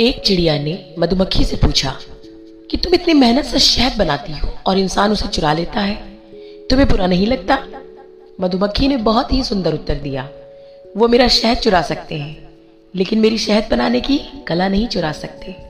एक चिड़िया ने मधुमक्खी से पूछा कि तुम इतनी मेहनत से शहद बनाती हो और इंसान उसे चुरा लेता है? तुम्हें बुरा नहीं लगता? मधुमक्खी ने बहुत ही सुंदर उत्तर दिया। वो मेरा शहद चुरा सकते हैं, लेकिन मेरी शहद बनाने की कला नहीं चुरा सकते।